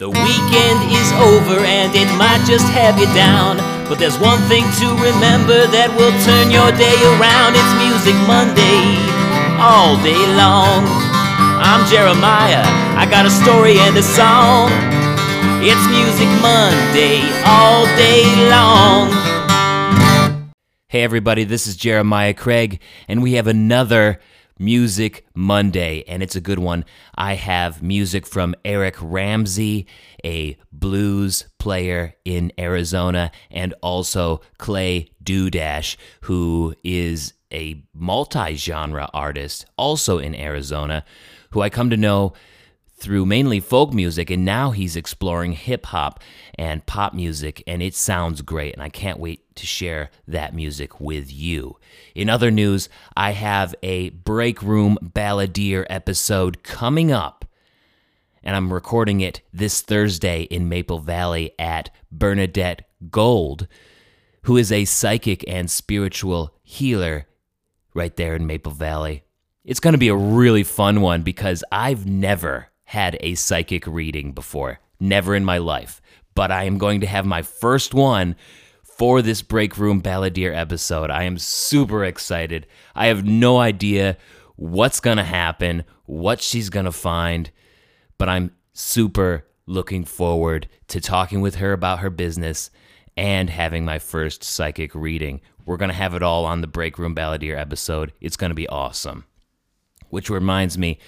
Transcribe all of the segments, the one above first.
The weekend is over and it might just have you down. But there's one thing to remember that will turn your day around. It's Music Monday, all day long. I'm Jeremiah, I got a story and a song. It's Music Monday, all day long. Hey everybody, this is Jeremiah Craig, and we have another Music Monday, and it's a good one. I have music from Eric Ramsey, a blues player in Arizona, and also Clay Dudash, who is a multi genre artist, also in Arizona, who I come to know through mainly folk music, and now he's exploring hip hop and pop music, and it sounds great, and I can't wait to share that music with you. In other news, I have a Break Room Balladeer episode coming up, and I'm recording it this Thursday in Maple Valley at Bernadette Gold, who is a psychic and spiritual healer right there in Maple Valley. It's going to be a really fun one because I've never had a psychic reading before, never in my life. But I am going to have my first one for this Break Room Balladeer episode. I am super excited. I have no idea what's going to happen, what she's going to find, but I'm super looking forward to talking with her about her business and having my first psychic reading. We're going to have it all on the Break Room Balladeer episode. It's going to be awesome. Which reminds me,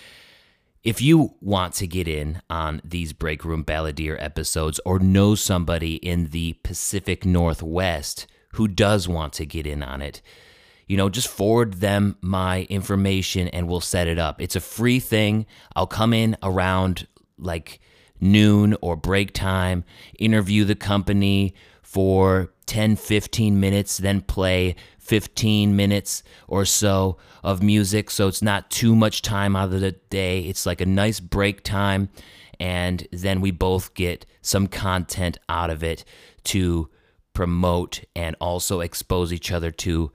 if you want to get in on these Break Room Balladeer episodes or know somebody in the Pacific Northwest who does want to get in on it, you know, just forward them my information and we'll set it up. It's a free thing. I'll come in around like noon or break time, interview the company for 10, 15 minutes, then play 15 minutes or so of music. So it's not too much time out of the day. It's like a nice break time. And then we both get some content out of it to promote and also expose each other to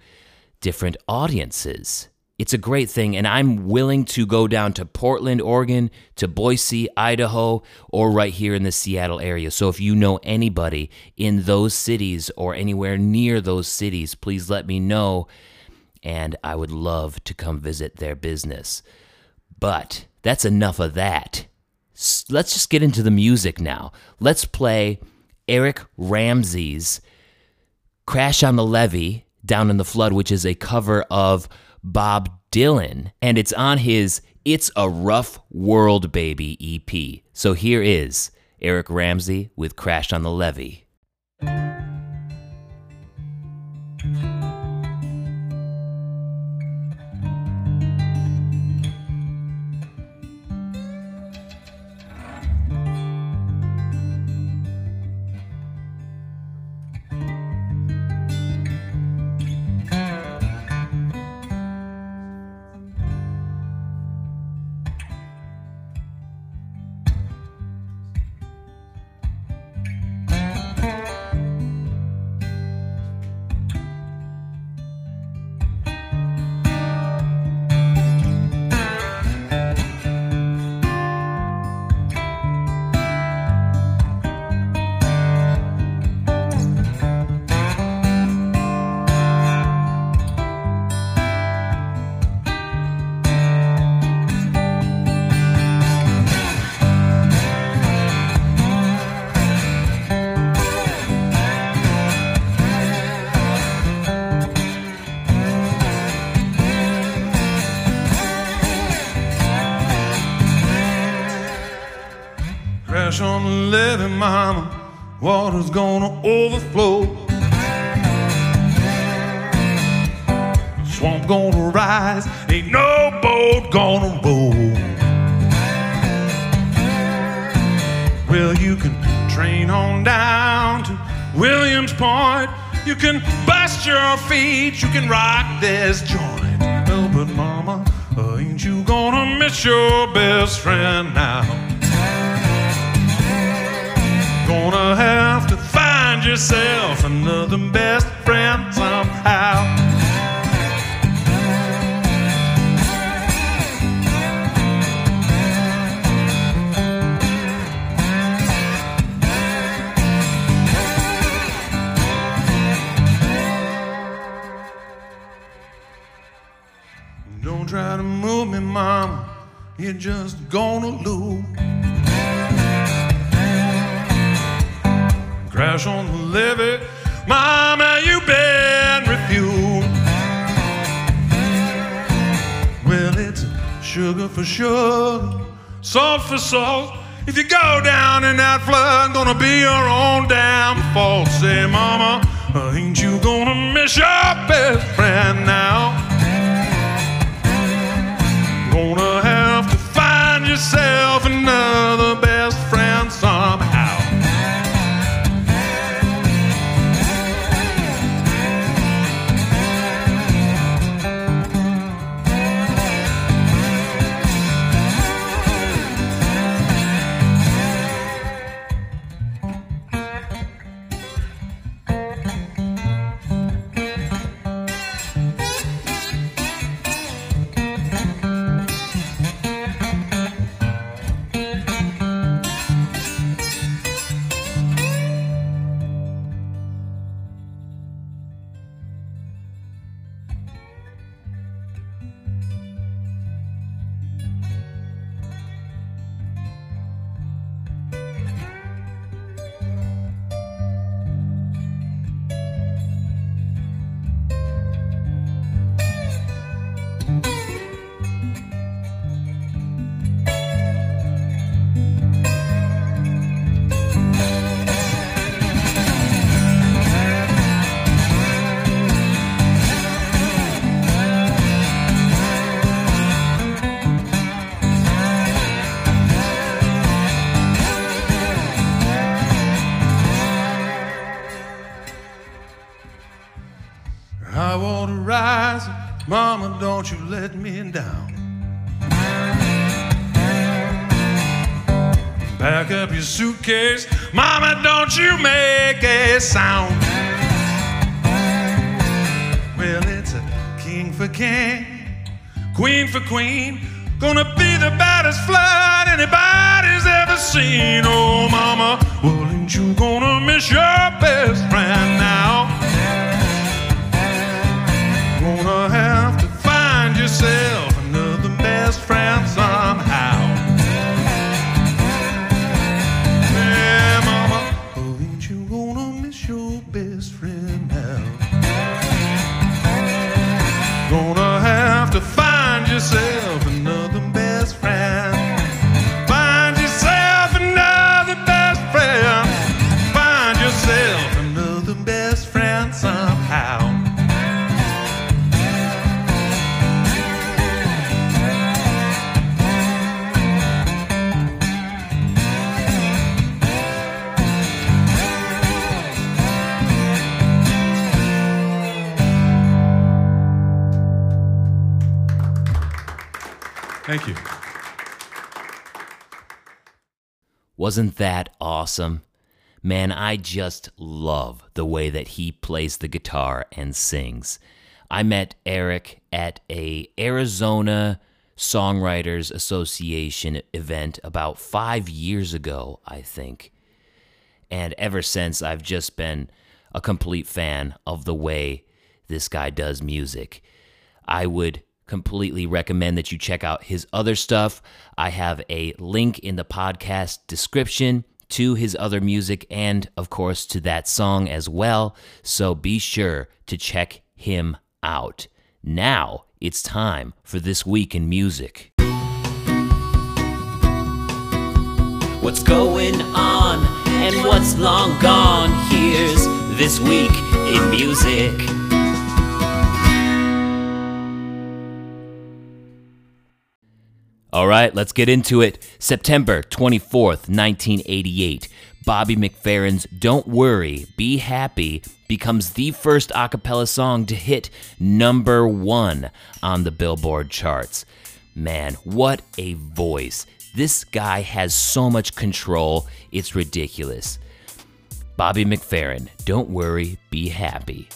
different audiences. It's a great thing, and I'm willing to go down to Portland, Oregon, to Boise, Idaho, or right here in the Seattle area. So if you know anybody in those cities or anywhere near those cities, please let me know, and I would love to come visit their business. But that's enough of that. Let's just get into the music now. Let's play Eric Ramsey's Crash on the Levee Down in the Flood, which is a cover of Bob Dylan, and it's on his It's a Rough World Baby EP. So here is Eric Ramsey with Crash on the Levee. Water's gonna overflow. Swamp gonna rise. Ain't no boat gonna roll. Well, you can train on down to Williams Point. You can bust your feet. You can rock this joint. Well, but mama, uh, ain't you gonna miss your best friend now? yourself another best friend somehow. Don't try to move me, mama. You're just gonna lose. Crash on the levee, mama, you've been refused. Well, it's sugar for sugar, salt for salt. If you go down in that flood, gonna be your own damn fault. Say, mama, ain't you gonna miss your best friend now? Gonna have to find yourself your suitcase, Mama, don't you make a sound. Well, it's a king for king, queen for queen. Gonna be the baddest flood anybody's ever seen. Oh, Mama, well, ain't you gonna miss your best friend Thank you. Wasn't that awesome? Man, I just love the way that he plays the guitar and sings. I met Eric at a Arizona Songwriters Association event about 5 years ago, I think. And ever since I've just been a complete fan of the way this guy does music. I would completely recommend that you check out his other stuff. I have a link in the podcast description to his other music and, of course, to that song as well. So be sure to check him out. Now it's time for This Week in Music. What's going on and what's long gone? Here's This Week in Music. All right, let's get into it. September 24th, 1988. Bobby McFerrin's Don't Worry, Be Happy becomes the first a cappella song to hit number one on the Billboard charts. Man, what a voice. This guy has so much control, it's ridiculous. Bobby McFerrin, Don't Worry, Be Happy.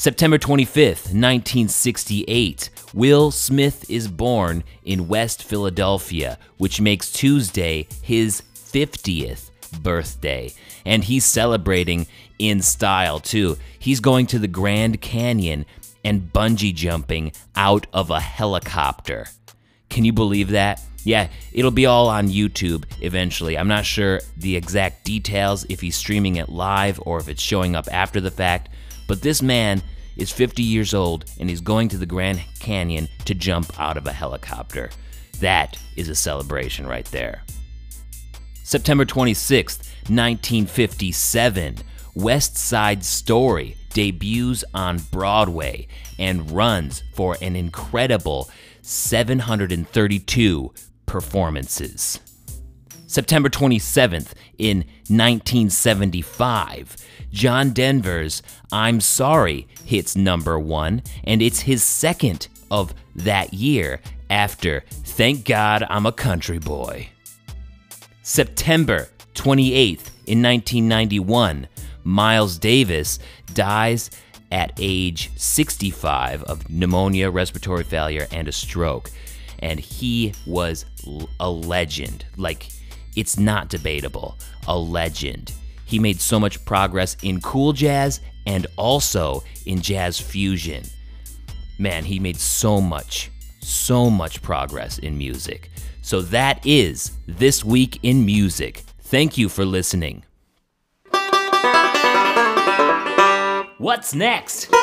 September 25th, 1968, Will Smith is born in West Philadelphia, which makes Tuesday his 50th birthday. And he's celebrating in style too. He's going to the Grand Canyon and bungee jumping out of a helicopter. Can you believe that? Yeah, it'll be all on YouTube eventually. I'm not sure the exact details if he's streaming it live or if it's showing up after the fact, but this man is 50 years old and he's going to the Grand Canyon to jump out of a helicopter. That is a celebration right there. September 26th, 1957, West Side Story debuts on Broadway and runs for an incredible 732 performances. September 27th, in 1975, John Denver's I'm Sorry hits number one, and it's his second of that year after Thank God I'm a Country Boy. September 28th, in 1991, Miles Davis dies at age 65 of pneumonia, respiratory failure, and a stroke. And he was a legend. Like, it's not debatable. A legend. He made so much progress in cool jazz and also in jazz fusion. Man, he made so much, so much progress in music. So that is This Week in Music. Thank you for listening. What's next?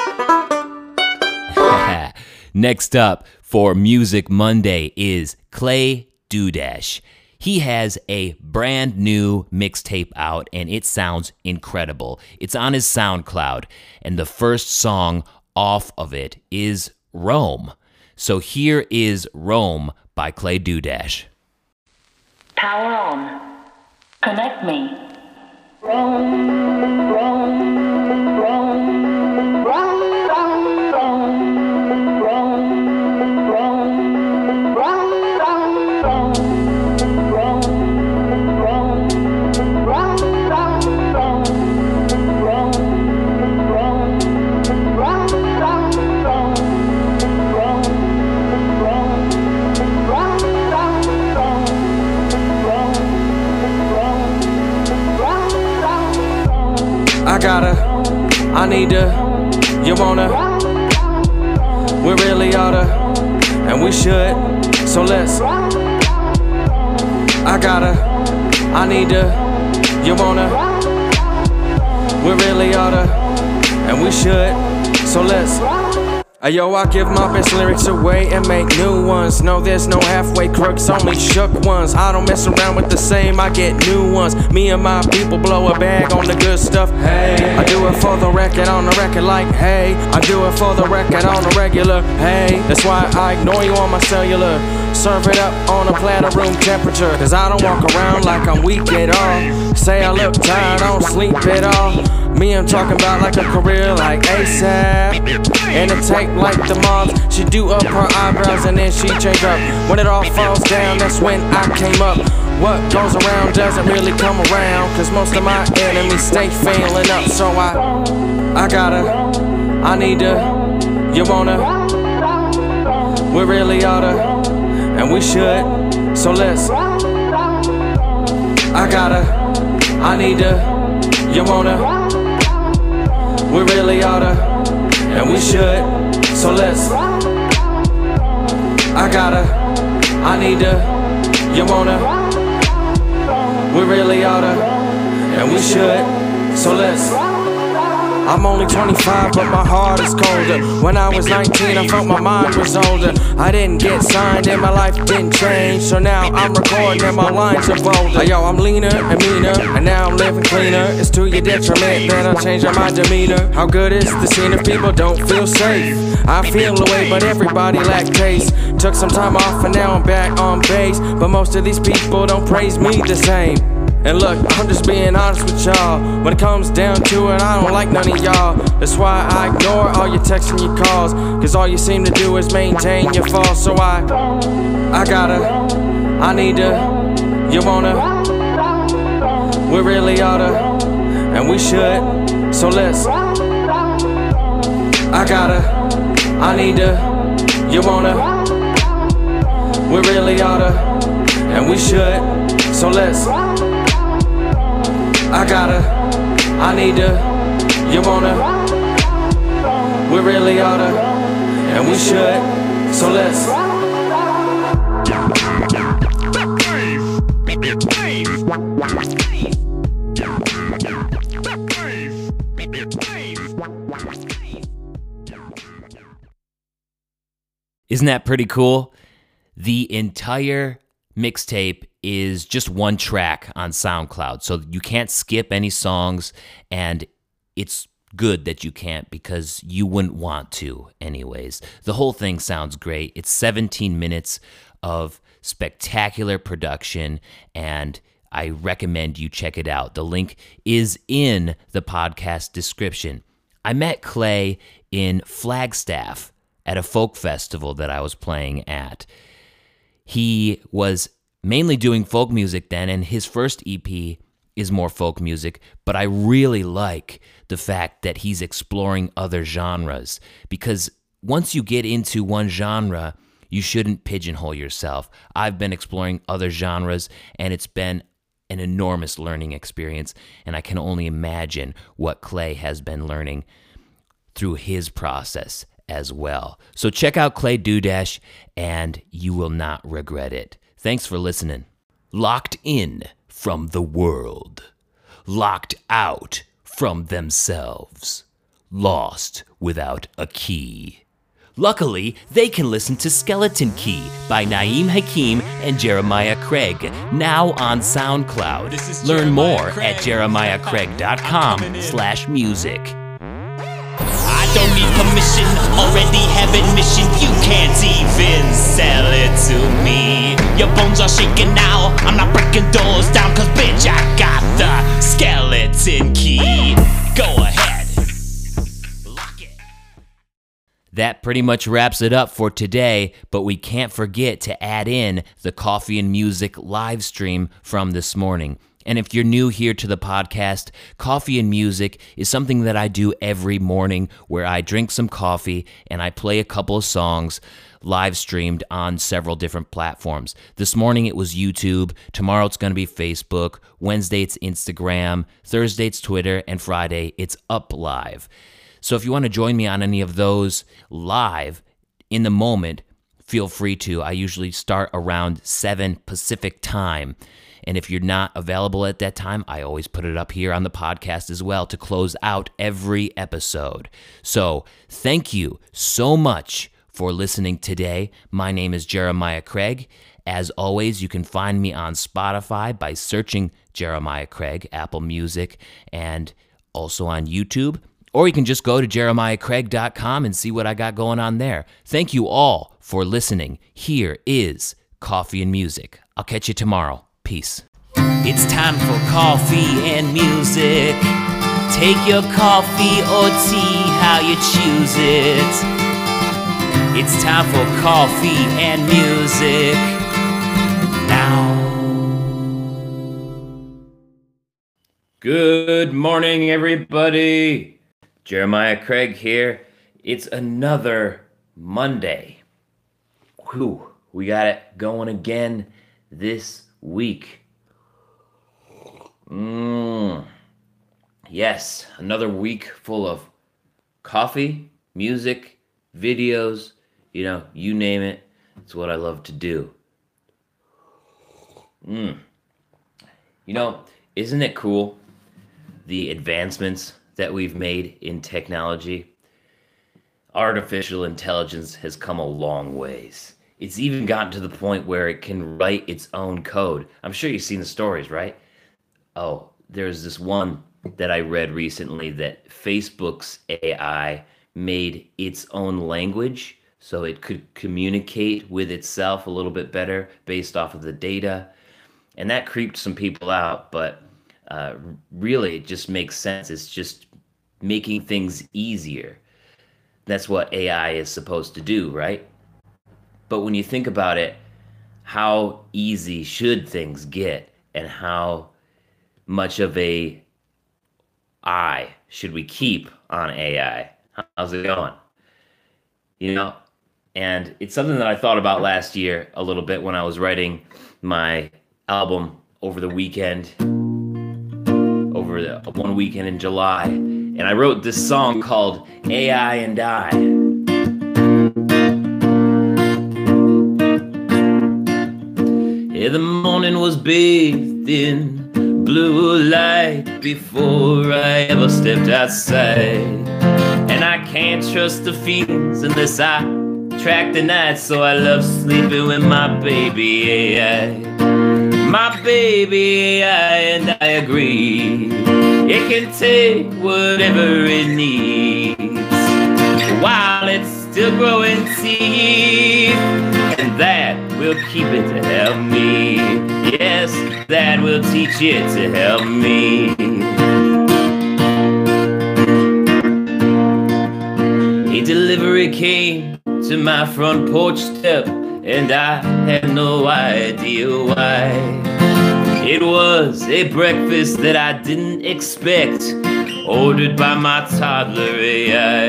next up for Music Monday is Clay Dudash. He has a brand new mixtape out and it sounds incredible. It's on his SoundCloud, and the first song off of it is Rome. So here is Rome by Clay Dudash. Power on. Connect me. Rome, Rome, Rome, To, you wanna, we really oughta, and we should, so let's. Yo, I give my best lyrics away and make new ones. No, there's no halfway crooks, only shook ones. I don't mess around with the same, I get new ones. Me and my people blow a bag on the good stuff. Hey, I do it for the record on the record, like hey. I do it for the record on the regular. Hey, that's why I ignore you on my cellular. Serve it up on a platter room temperature. Cause I don't walk around like I'm weak at all. Say I look tired, I don't sleep at all. Me, I'm talking about like a career like ASAP. And a tape like the moth. She do up her eyebrows and then she change up. When it all falls down, that's when I came up. What goes around doesn't really come around. Cause most of my enemies stay failing up. So I, I gotta, I need to, you wanna, we really oughta, and we should. So let's, I gotta, I need to, you wanna. We really oughta, and we should. So let's. I gotta, I need to, you wanna. We really oughta, and we should. So let's. I'm only 25, but my heart is colder. When I was 19, I felt my mind was older. I didn't get signed, and my life didn't change. So now I'm recording, and my lines are bolder. Yo, I'm leaner and meaner, and now I'm living cleaner. It's to your detriment that I'm changing my demeanor. How good is the scene if people don't feel safe? I feel away, but everybody lack taste. Took some time off, and now I'm back on base. But most of these people don't praise me the same. And look, I'm just being honest with y'all. When it comes down to it, I don't like none of y'all. That's why I ignore all your texts and your calls. Cause all you seem to do is maintain your fall. So I, I gotta, I need to, you wanna, we really oughta, and we should. So let's, I gotta, I need to, you wanna, we really oughta, and we should. So let's. I gotta, I need to, you wanna? We really oughta, and we should. So let's. Isn't that pretty cool? The entire mixtape is just one track on SoundCloud. So you can't skip any songs, and it's good that you can't because you wouldn't want to, anyways. The whole thing sounds great. It's 17 minutes of spectacular production, and I recommend you check it out. The link is in the podcast description. I met Clay in Flagstaff at a folk festival that I was playing at. He was mainly doing folk music then, and his first EP is more folk music, but I really like the fact that he's exploring other genres because once you get into one genre, you shouldn't pigeonhole yourself. I've been exploring other genres and it's been an enormous learning experience, and I can only imagine what Clay has been learning through his process as well. So check out Clay Dudash and you will not regret it. Thanks for listening. Locked in from the world, locked out from themselves, lost without a key. Luckily, they can listen to Skeleton Key by Naeem Hakim and Jeremiah Craig, now on SoundCloud. Learn more at jeremiahcraig.com slash music. I don't need permission, already have admission. You can't even sell it to me. Your bones are shaking now. I'm not breaking doors down, cause bitch, I got the skeleton key. Go ahead. Lock it. That pretty much wraps it up for today, but we can't forget to add in the coffee and music live stream from this morning. And if you're new here to the podcast, coffee and music is something that I do every morning where I drink some coffee and I play a couple of songs live streamed on several different platforms. This morning it was YouTube, tomorrow it's going to be Facebook, Wednesday it's Instagram, Thursday it's Twitter, and Friday it's Up Live. So if you want to join me on any of those live in the moment, feel free to. I usually start around 7 Pacific time. And if you're not available at that time, I always put it up here on the podcast as well to close out every episode. So thank you so much for listening today. My name is Jeremiah Craig. As always, you can find me on Spotify by searching Jeremiah Craig, Apple Music, and also on YouTube. Or you can just go to jeremiahcraig.com and see what I got going on there. Thank you all for listening. Here is Coffee and Music. I'll catch you tomorrow. Peace. It's time for coffee and music. Take your coffee or tea, how you choose it. It's time for coffee and music. Now. Good morning, everybody. Jeremiah Craig here. It's another Monday. Whew, we got it going again this week. Mmm. Yes, another week full of coffee, music, videos, you know, you name it. It's what I love to do. Mmm. You know, isn't it cool the advancements that we've made in technology? Artificial intelligence has come a long ways. It's even gotten to the point where it can write its own code. I'm sure you've seen the stories, right? Oh, there's this one that I read recently that Facebook's AI made its own language so it could communicate with itself a little bit better based off of the data. And that creeped some people out, but uh, really it just makes sense. It's just making things easier. That's what AI is supposed to do, right? But when you think about it, how easy should things get and how much of a eye should we keep on AI? How's it going? You know, and it's something that I thought about last year a little bit when I was writing my album over the weekend, over the, one weekend in July. And I wrote this song mm-hmm. called AI and I. Yeah, the morning was bathed in blue light before I ever stepped outside. And I can't trust the feelings unless I track the night, so I love sleeping with my baby AI. My baby AI, and I agree. It can take whatever it needs while it's still growing seed. And that will keep it to help me. Yes, that will teach it to help me. A delivery came to my front porch step, and I had no idea why. It was a breakfast that I didn't expect, ordered by my toddler AI.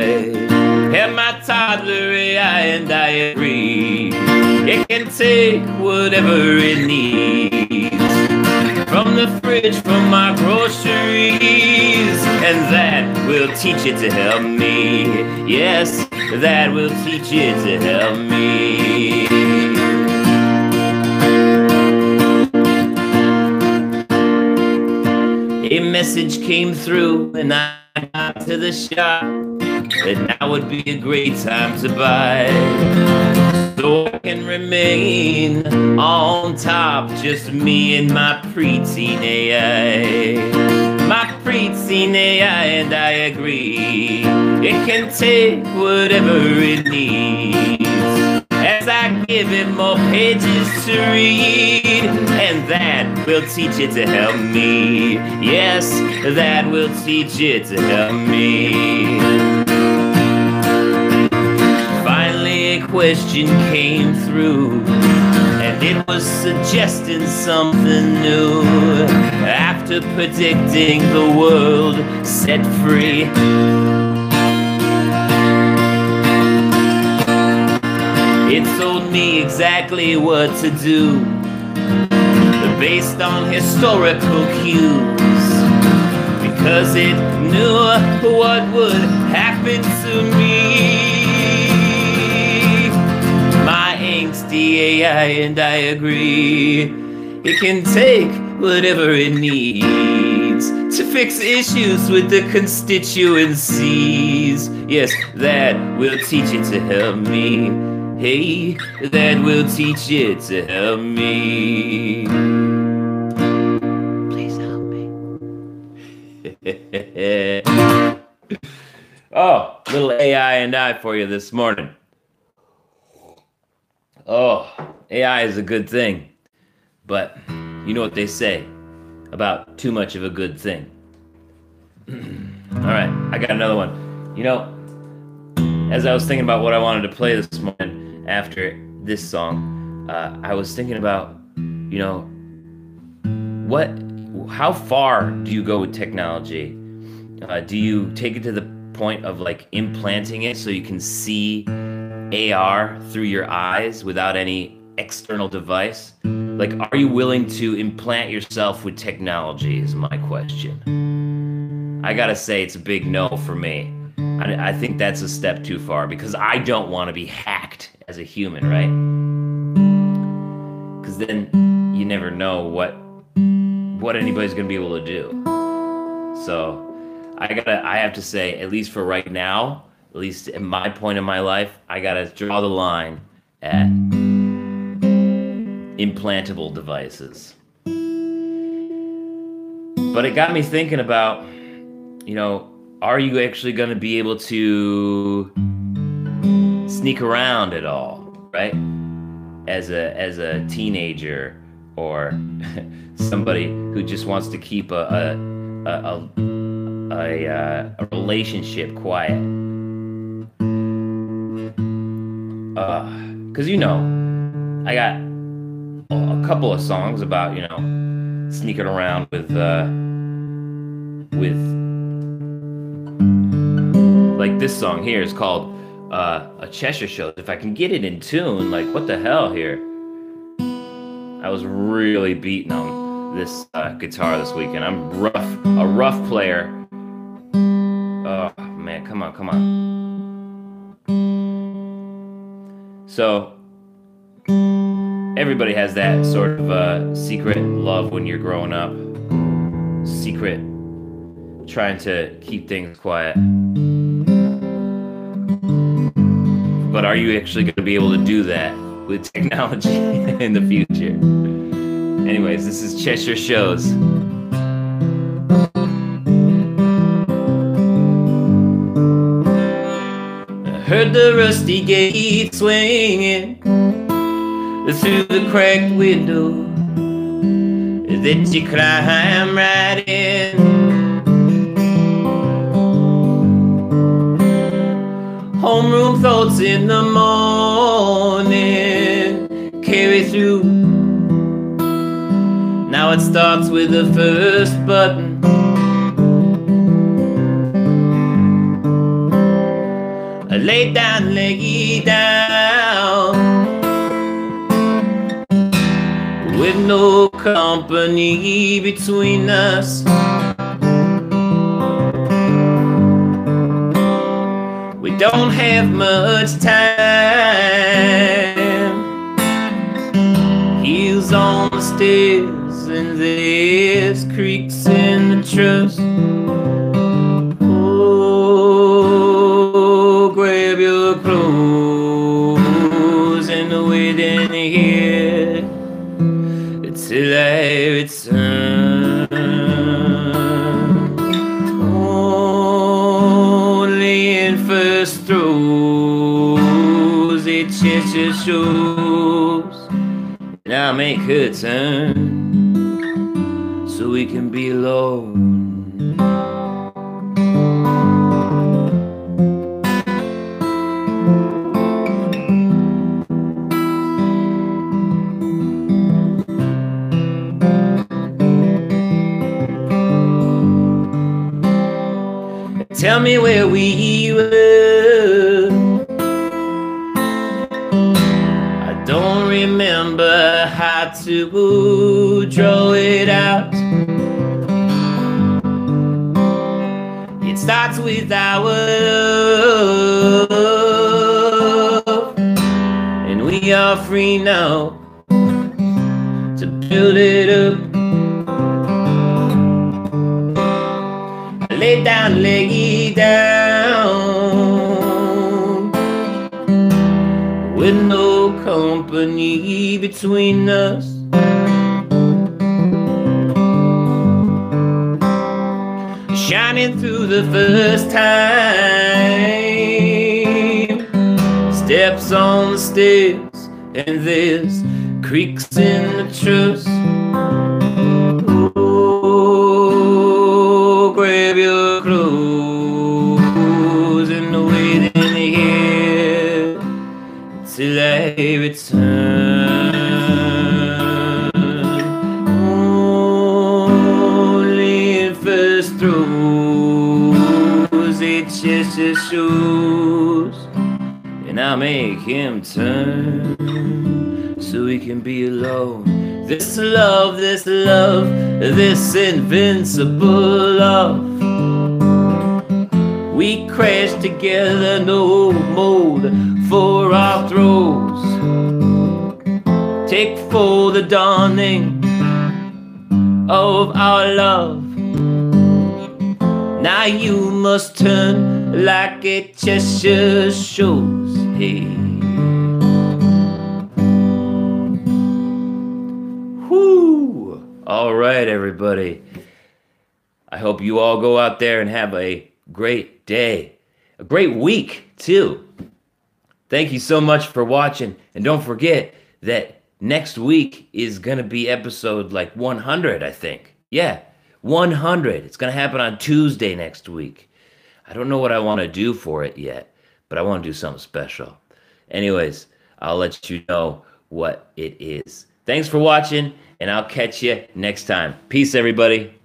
And my toddler AI, and I agree. It can take whatever it needs from the fridge, from my groceries, and that will teach it to help me. Yes, that will teach it to help me. Message came through, and I got to the shop that now would be a great time to buy. So I can remain on top, just me and my preteen AI. My preteen AI, and I agree. It can take whatever it needs. Give it more pages to read, and that will teach it to help me. Yes, that will teach it to help me. Finally, a question came through, and it was suggesting something new. After predicting the world set free, me exactly what to do, based on historical cues because it knew what would happen to me. My angsty AI, and I agree. It can take whatever it needs to fix issues with the constituencies. Yes, that will teach it to help me. Hey, that will teach it to help me. Please help me. oh, little AI and I for you this morning. Oh, AI is a good thing, but you know what they say about too much of a good thing. All right, I got another one. You know, as I was thinking about what I wanted to play this morning after this song, uh, I was thinking about, you know, what, how far do you go with technology? Uh, do you take it to the point of like implanting it so you can see AR through your eyes without any external device? Like, are you willing to implant yourself with technology? Is my question. I gotta say, it's a big no for me. I, I think that's a step too far because I don't want to be hacked as a human, right? Because then you never know what what anybody's gonna be able to do. So I gotta, I have to say, at least for right now, at least at my point in my life, I gotta draw the line at implantable devices. But it got me thinking about, you know, are you actually gonna be able to sneak around at all, right? As a as a teenager or somebody who just wants to keep a a a, a, a, uh, a relationship quiet. Because you know, I got a couple of songs about you know sneaking around with uh, with like this song here is called uh, a Cheshire Show. If I can get it in tune, like what the hell here? I was really beating on this uh, guitar this weekend. I'm rough, a rough player. Oh man, come on, come on. So everybody has that sort of uh, secret love when you're growing up. Secret, trying to keep things quiet. But are you actually going to be able to do that with technology in the future. Anyways, this is Cheshire Shows. I heard the rusty gate swinging through the cracked window that you climb right in. Homeroom thoughts in the morning carry through. Now it starts with the first button. Lay down, lay down with no company between us. Don't have much time. Heels on the stairs, and there's creaks in the truss. Cheshire shows, I make her turn so we can be alone. Tell me where we were. How between us. Shining through the first time, steps on the stairs, and there's creaks in the truss. Oh, grab clothes and till I return. I make him turn so he can be alone. This love, this love, this invincible love. We crash together, no mold for our throws. Take for the dawning of our love. Now you must turn like a Cheshire shows. Hey. Whoo! All right, everybody. I hope you all go out there and have a great day, a great week, too. Thank you so much for watching. And don't forget that next week is going to be episode like 100, I think. Yeah, 100. It's going to happen on Tuesday next week. I don't know what I want to do for it yet, but I want to do something special. Anyways, I'll let you know what it is. Thanks for watching, and I'll catch you next time. Peace, everybody.